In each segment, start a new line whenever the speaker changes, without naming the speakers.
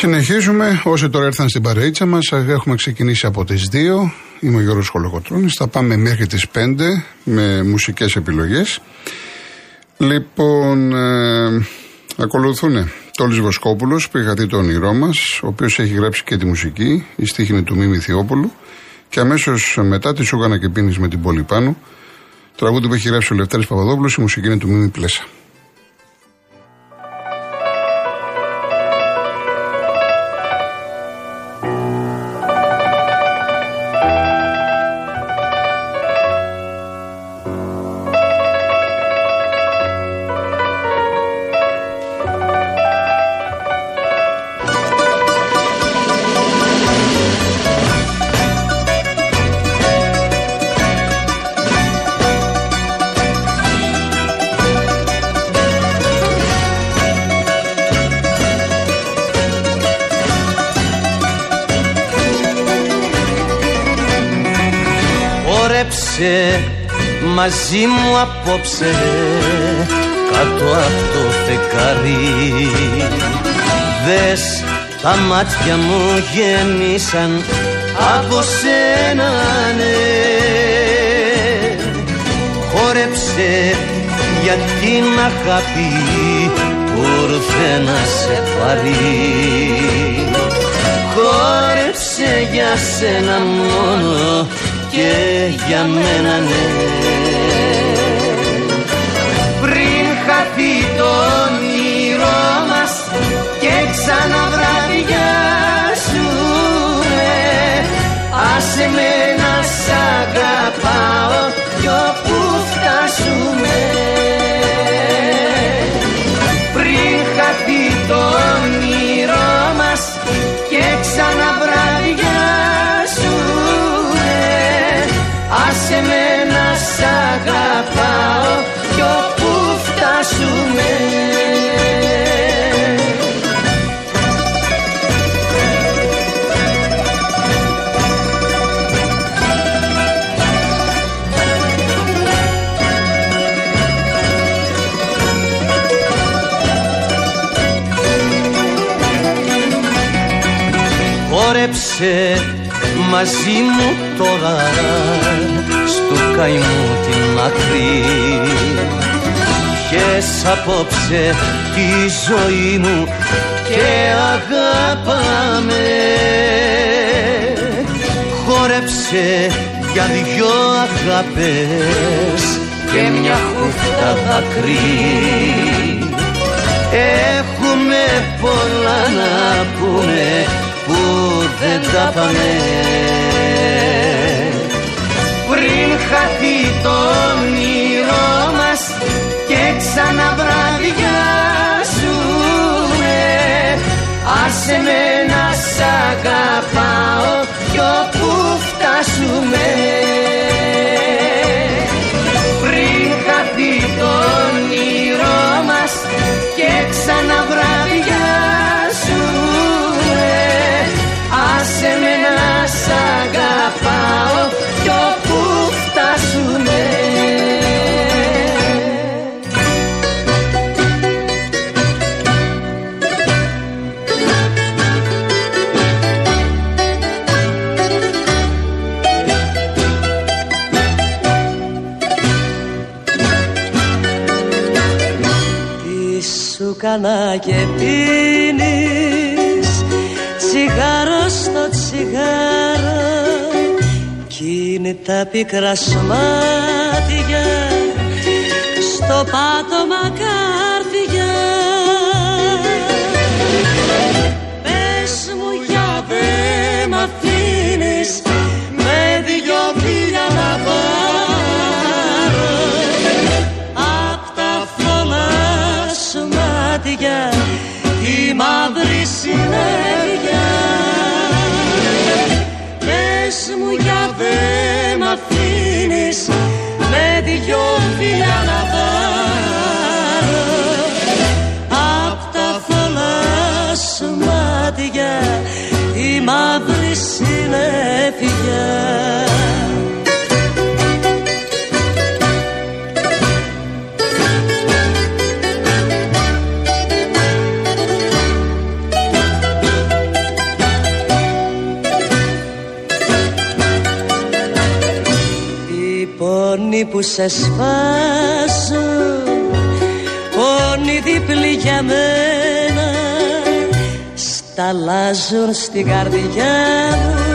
Συνεχίζουμε. Όσοι τώρα ήρθαν στην παρείτσα μας, έχουμε ξεκινήσει από τις 2. Είμαι ο Γιώργος Χολοκοτρόνη. Θα πάμε μέχρι τις 5 με μουσικές επιλογές. Λοιπόν, ε, ακολουθούν Τόλης Βοσκόπουλος που είχε το όνειρό μας, ο οποίος έχει γράψει και τη μουσική. Η στίχη είναι του Μίμη Θειόπουλου. Και αμέσως μετά τη Σούγανα και Πίνης με την πόλη πάνω. Τραγούδι που έχει γράψει ο Λευτέρης Παπαδόπουλος, η μουσική είναι του Μίμη Πλέσα.
Μαζί μου απόψε κάτω από το φεκάρι Δες τα μάτια μου γέμισαν από σένα ναι. Χόρεψε για την αγάπη που ήρθε να σε πάρει. Χόρεψε για σένα μόνο και για μένα ναι. Πριν χαθεί το όνειρό μας και ξαναβραδιάσουμε άσε με να σ' αγαπάω κι όπου φτάσουμε στο καημού την άκρη Πιες απόψε τη ζωή μου και αγάπαμε Χόρεψε για δυο αγάπες και μια χούφτα δάκρυ. Έχουμε πολλά να πούμε που δεν τα πάνε πριν χαθεί το όνειρό μας και ξαναβραδιάσουμε άσε με να σ' αγαπάω κι όπου φτάσουμε. Πριν χαθεί το όνειρό μας και ξαναβραδιάσουμε
και πίνεις τσιγάρο στο τσιγάρο κι είναι τα πικρά σμάτια στο πάτωμα κάρδια Πες μου για δε μ' αφήνεις με δυο φίλια να πάρω που σε σφάζω Πόνοι διπλή για μένα Σταλάζουν στην καρδιά μου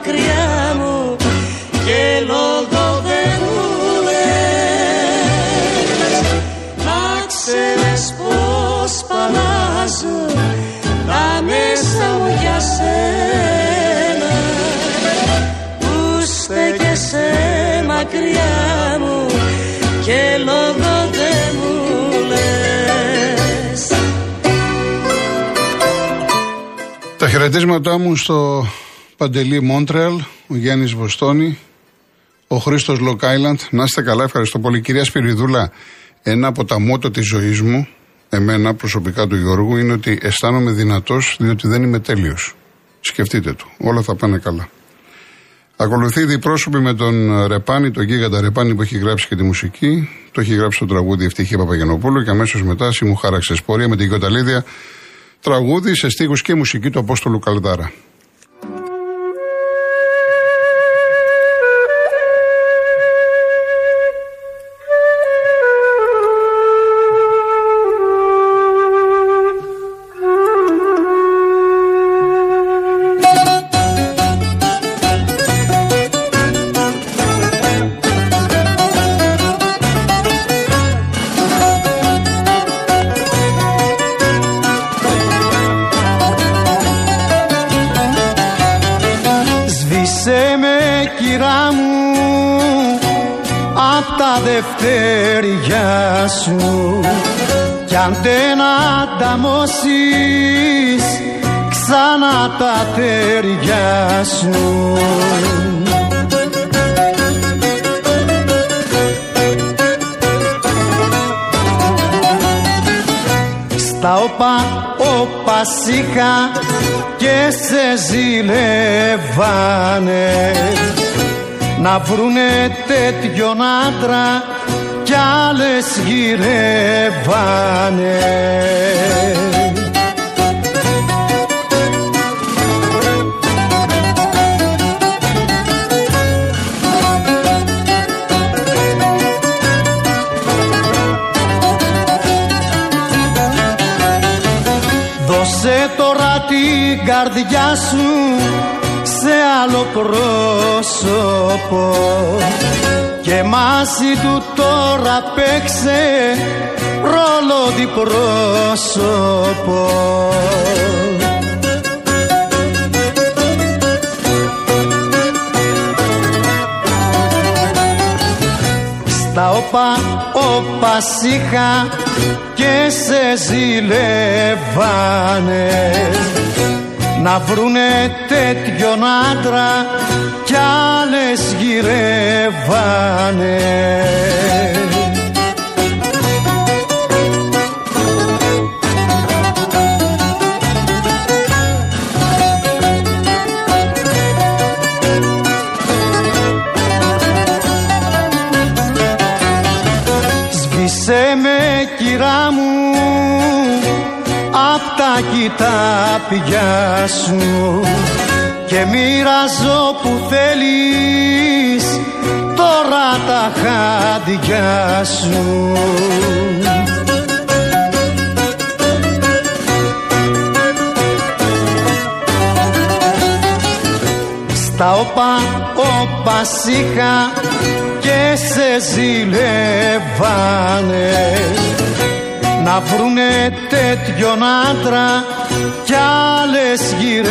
μακριά μου Και λόγω δεν μου λες. Να ξέρεις πως παλάζουν Τα μέσα μου για σένα. Που στέκεσαι μακριά μου Και λόγω δεν μου λες.
Τα χαιρετίσματά μου στο Παντελή Μόντρεαλ, ο Γιάννης Βοστόνη, ο Χρήστος Λοκάιλαντ. Να είστε καλά, ευχαριστώ πολύ. Κυρία Σπυριδούλα, ένα από τα μότο της ζωής μου, εμένα προσωπικά του Γιώργου, είναι ότι αισθάνομαι δυνατός διότι δεν είμαι τέλειος. Σκεφτείτε το. Όλα θα πάνε καλά. Ακολουθεί διπρόσωπη με τον Ρεπάνη, τον γίγαντα Ρεπάνη που έχει γράψει και τη μουσική. Το έχει γράψει το τραγούδι Ευτυχία Παπαγενοπούλου και αμέσως μετά Σι μου χάραξες πορεία με την Γιωταλίδια. Τραγούδι σε στίχους και μουσική του Απόστολου Καλδάρα.
Στα όπα, όπα σίχα και σε ζηλεύανε. Να βρουνε τέτοιον άντρα κι άλλες γυρεύανε τώρα την καρδιά σου σε άλλο πρόσωπο και μαζί του τώρα παίξε ρόλο διπρόσωπο. Στα όπα, όπα σίχα και σε ζηλεύανε να βρουνε τέτοιον άντρα κι άλλες γυρεύανε. Τα κοιτάπια σου και μοιράζω που θέλεις τώρα τα χάντια σου. Στα όπα, όπα σίχα και σε ζηλεύανε να βρουνε τέτοιον άντρα κι άλλες γυρεύανε.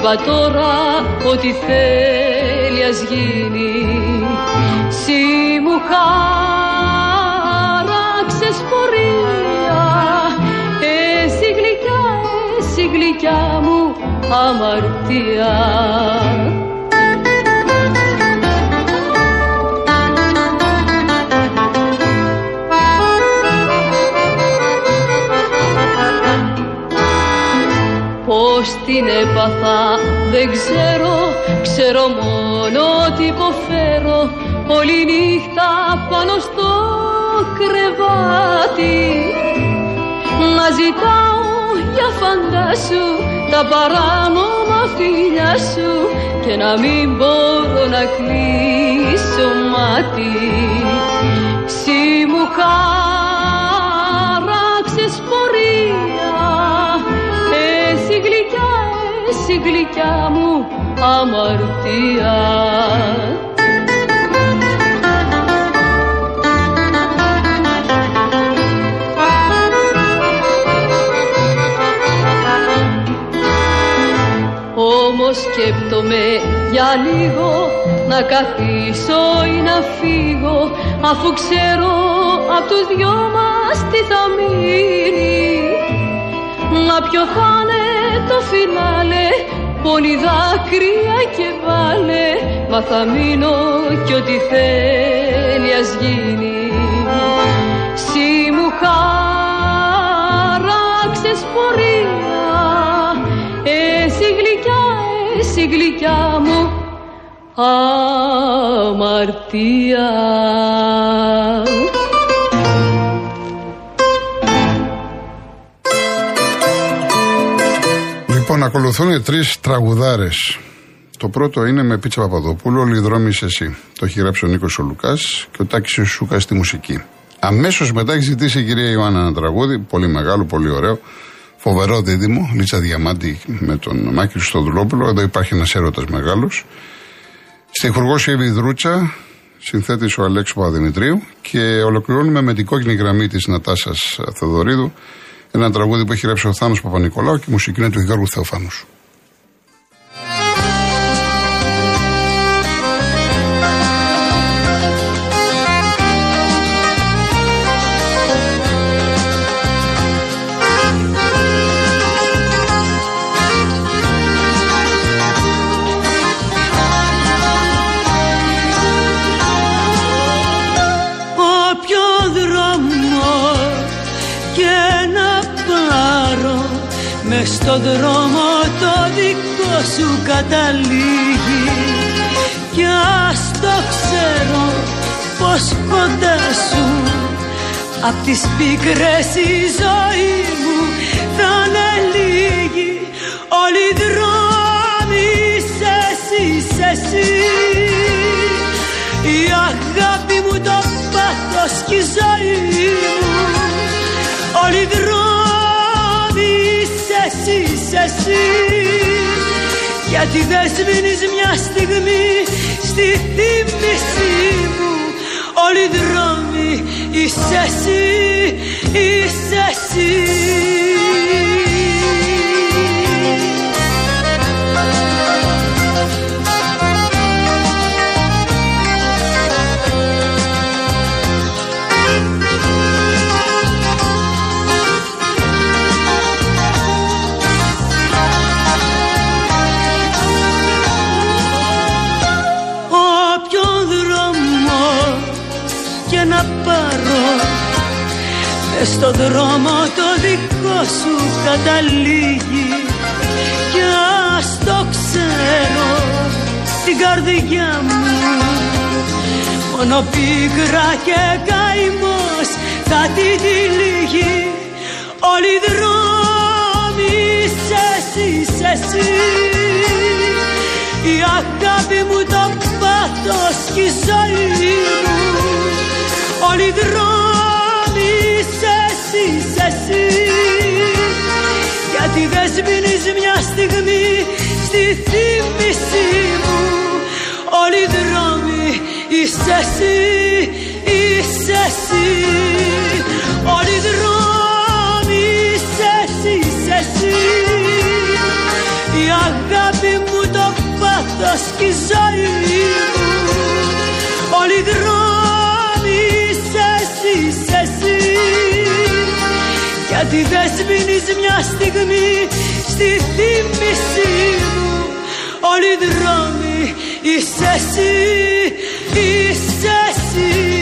Είπα τώρα ότι θέλει ας γίνει. Συ μου χάραξες πορεία. Εσύ γλυκιά, εσύ γλυκιά μου αμαρτία Πώς την έπαθα. Δεν ξέρω, ξέρω μόνο ότι υποφέρω. Όλη νύχτα πάνω στο κρεβάτι. Να ζητάω για φαντάσου τα παράνομα φίλια σου και να μην μπορώ να κλείσω μάτι. Συ μου χάραξες πορεία εσύ γλυκιά μου αμαρτία. Όμως σκέπτομαι για λίγο να καθίσω ή να φύγω αφού ξέρω απ' τους δυο μας τι θα μείνει. Μα ποιο θα είναι το φινάλε. Πόνοι δάκρυα και βάλε. Μα θα μείνω κι ό,τι θέλει ας γίνει. Συ μου χάραξες πορεία. Εσύ γλυκιά, εσύ γλυκιά μου αμαρτία
ακολουθούν τρεις τραγουδάρες. Το πρώτο είναι με Πίτσα Παπαδοπούλου, Όλοι οι δρόμοι είσαι εσύ. Το έχει γράψει ο Νίκος ο Λουκάς και ο Τάκης ο Σούκας στη μουσική. Αμέσως μετά έχει ζητήσει η κυρία Ιωάννα ένα τραγούδι, πολύ μεγάλο, πολύ ωραίο. Φοβερό δίδυμο, Λίτσα Διαμάντη με τον Μάκη Στοδουλόπουλο. Εδώ υπάρχει ένας έρωτας μεγάλος. Στοιχουργό η Εύη Δρούτσα, συνθέτης ο Αλέξο Παπαδημητρίου και ολοκληρώνουμε με την κόκκινη γραμμή της Νατάσας Θεοδωρίδου. Ένα τραγούδι που έχει γράψει ο Θάνος Παπα-Νικολάου και η μουσική είναι του Γιώργου
Θεοφάνους. Με στο δρόμο το δικό σου καταλήγει. Κι ας το ξέρω πως κοντά σου απ' τις πίκρες η ζωή μου θα είναι λίγη όλοι οι δρόμοι είσαι εσύ, είσαι εσύ. Η αγάπη μου το πάθος και η ζωή μου. Όλοι οι δρόμοι είσαι εσύ, είσαι εσύ Γιατί δεν σβήνεις μια στιγμή στη θύμησή μου. Όλοι οι δρόμοι είσαι εσύ, είσαι εσύ στο δρόμο το δικό σου καταλήγει Κι ας το ξέρω την καρδιά μου. Μόνο πίκρα και καημός θα την τυλίγει Όλοι οι δρόμοι είσαι εσύ, είσαι εσύ. Η αγάπη μου το πάθος και η ζωή μου. Όλοι οι δρόμοι Γιατί δεν σβήνεις μια στιγμή στη θύμησή μου.
Όλοι οι δρόμοι είσαι εσύ, είσαι εσύ. Όλοι οι δρόμοι είσαι εσύ, είσαι εσύ. Η αγάπη μου το πάθος και η ζωή μου. Όλοι οι δρόμοι Γιατί δεν σβήνεις μια στιγμή στη θύμησή μου. Όλοι οι δρόμοι είσαι εσύ, είσαι εσύ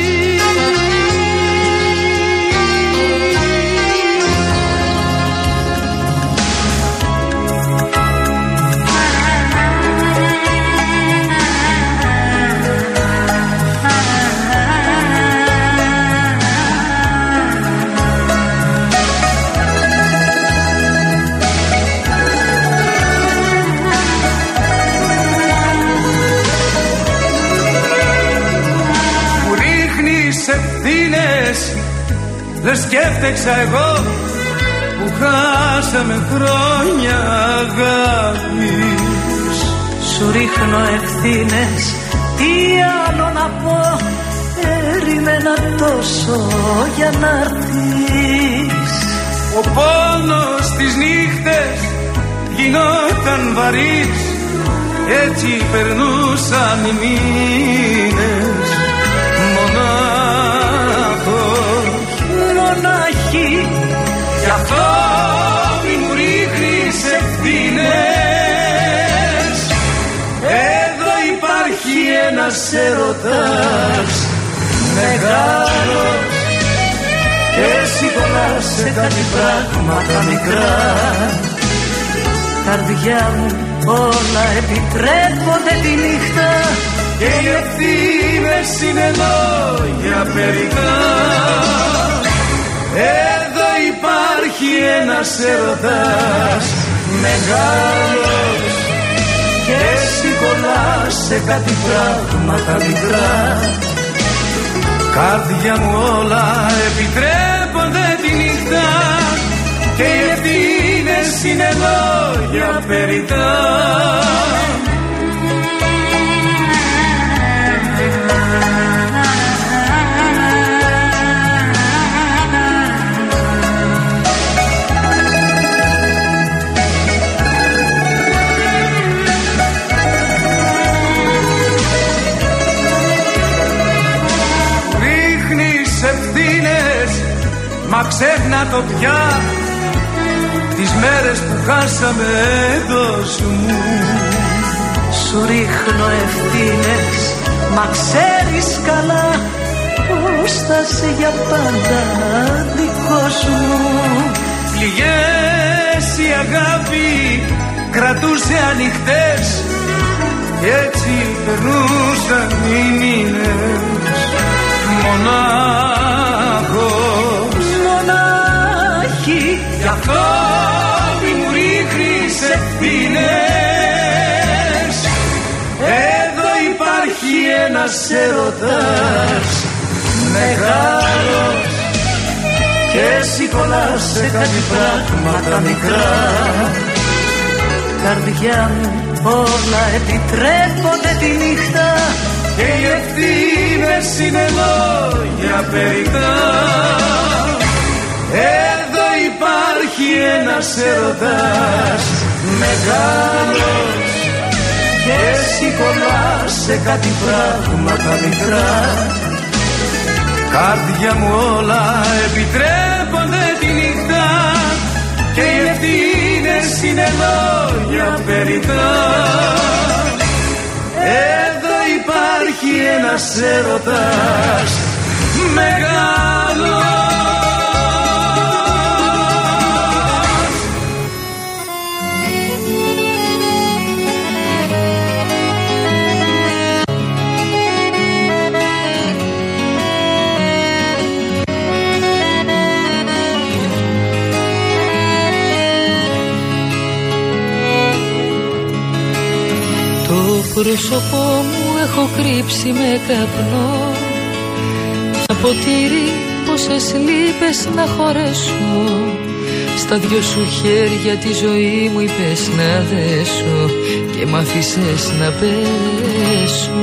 Δεν σκέφτεξα εγώ που χάσαμε χρόνια αγάπης.
Σου ρίχνω ευθύνες, τι άλλο να πω. Περίμενα τόσο για να έρθεις.
Ο πόνος τις νύχτες γινόταν βαρύς. Έτσι περνούσαν οι μήνες
Γι' αυτό μη μου ρίχνεις ευθύνες.
Εδώ υπάρχει ένας έρωτας μεγάλος. Και εσύ σε κάτι πράγματα μικρά.
Καρδιά μου όλα επιτρέπονται τη νύχτα.
Και οι ευθύνες είναι λόγια περικά εδώ υπάρχει ένας έρωτας μεγάλος και εσύ σε κάτι πράγματα μικρά. Κάρδια μου όλα επιτρέπονται τη νύχτα και οι ευθύνες είναι λόγια περιτά ξέχνα το πια Τις μέρες που χάσαμε εντός μου.
Σου ρίχνω ευθύνες Μα ξέρεις καλά Πως θα σε για πάντα δικός μου
Πληγές η αγάπη Κρατούσε ανοιχτές Κι έτσι περνούσαν οι μήνες. Μονάχος Γι' αυτό μη μου ρίχνεις ευθύνες. Εδώ υπάρχει ένας έρωτας μεγάλος. Και εσύ σε κάτι πράγματα μικρά.
Καρδιά μου όλα επιτρέπονται τη νύχτα.
Και οι ευθύνες είναι λόγια περιτά υπάρχει ένας έρωτας μεγάλος και εσύ σε κάτι πράγματα μικρά. Κάρδια μου όλα επιτρέπονται τη νύχτα και οι ευθύνες είναι λόγια περιτά Εδώ υπάρχει ένας έρωτας μεγάλος
πρόσωπό μου έχω κρύψει με καπνό. Ένα ποτήρι πόσες λύπες να χωρέσω. Στα δυο σου χέρια τη ζωή μου είπες να δέσω Και μ' αφήσες να πέσω.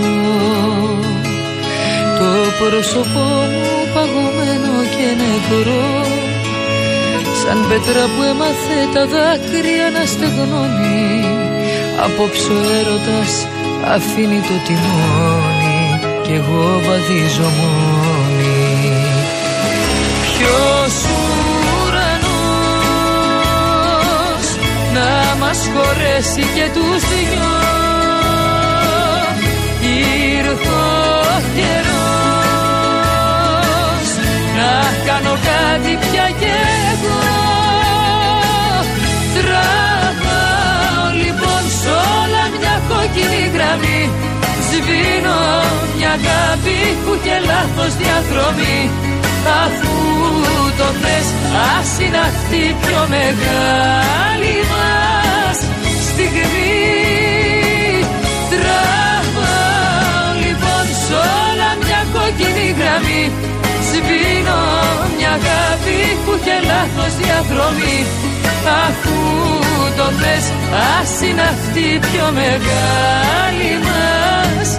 Το πρόσωπό μου παγωμένο και νεκρό Σαν πέτρα που έμαθε τα δάκρυα να στεγνώνει. Απόψε ο έρωτας αφήνει το τιμόνι Κι εγώ βαδίζω μόνη. Ποιος ουρανός να μας χωρέσει και τους δυο. Ήρθε ο καιρός να κάνω κάτι πια κι αγάπη που είχε λάθος διαδρομή. Αφού το θες ας είναι αυτή η πιο μεγάλη μας στιγμή. Τραβάω λοιπόν σ' όλα μια κόκκινη γραμμή. Σβήνω μια αγάπη που είχε λάθος διαδρομή. Αφού το θες ας είναι αυτή η πιο μεγάλη μας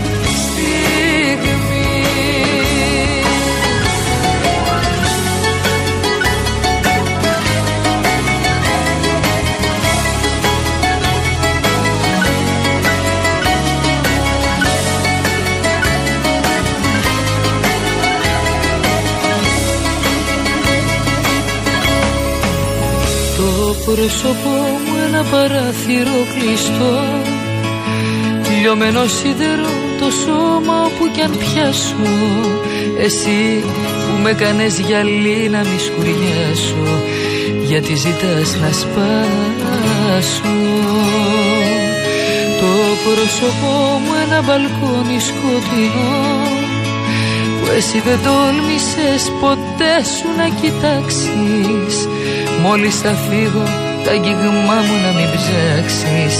πρόσωπό μου ένα παράθυρο κλειστό. Λιωμένο σίδερο το σώμα όπου κι αν πιάσω. Εσύ που με κάνες γυαλί να μη σκουριάσω Γιατί ζητάς να σπάσω. Το πρόσωπό μου ένα μπαλκόνι σκοτεινό Που εσύ δεν τόλμησες ποτέ σου να κοιτάξεις Μόλις θα φύγω τα αγγίγμά μου να μην ψάξεις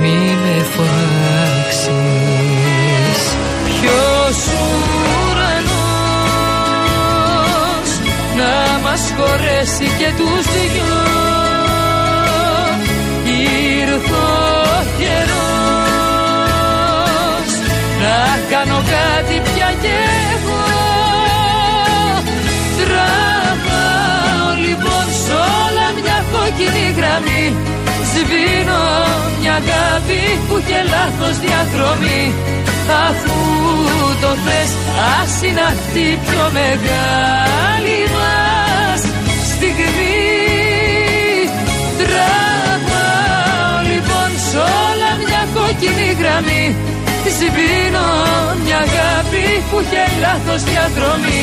Μη με φωνάξεις Ποιος ουρανός να μας χωρέσει και τους δυο; Ήρθε ο καιρός να κάνω κάτι πια κι εγώ κόκκινη γραμμή. Σβήνω μια αγάπη που είχε λάθος διαδρομή. Αφού το θες ας είναι αυτή η πιο μεγάλη μας στιγμή. Τραβάω λοιπόν σ' όλα μια κόκκινη γραμμή. Σβήνω μια αγάπη που είχε λάθος διαδρομή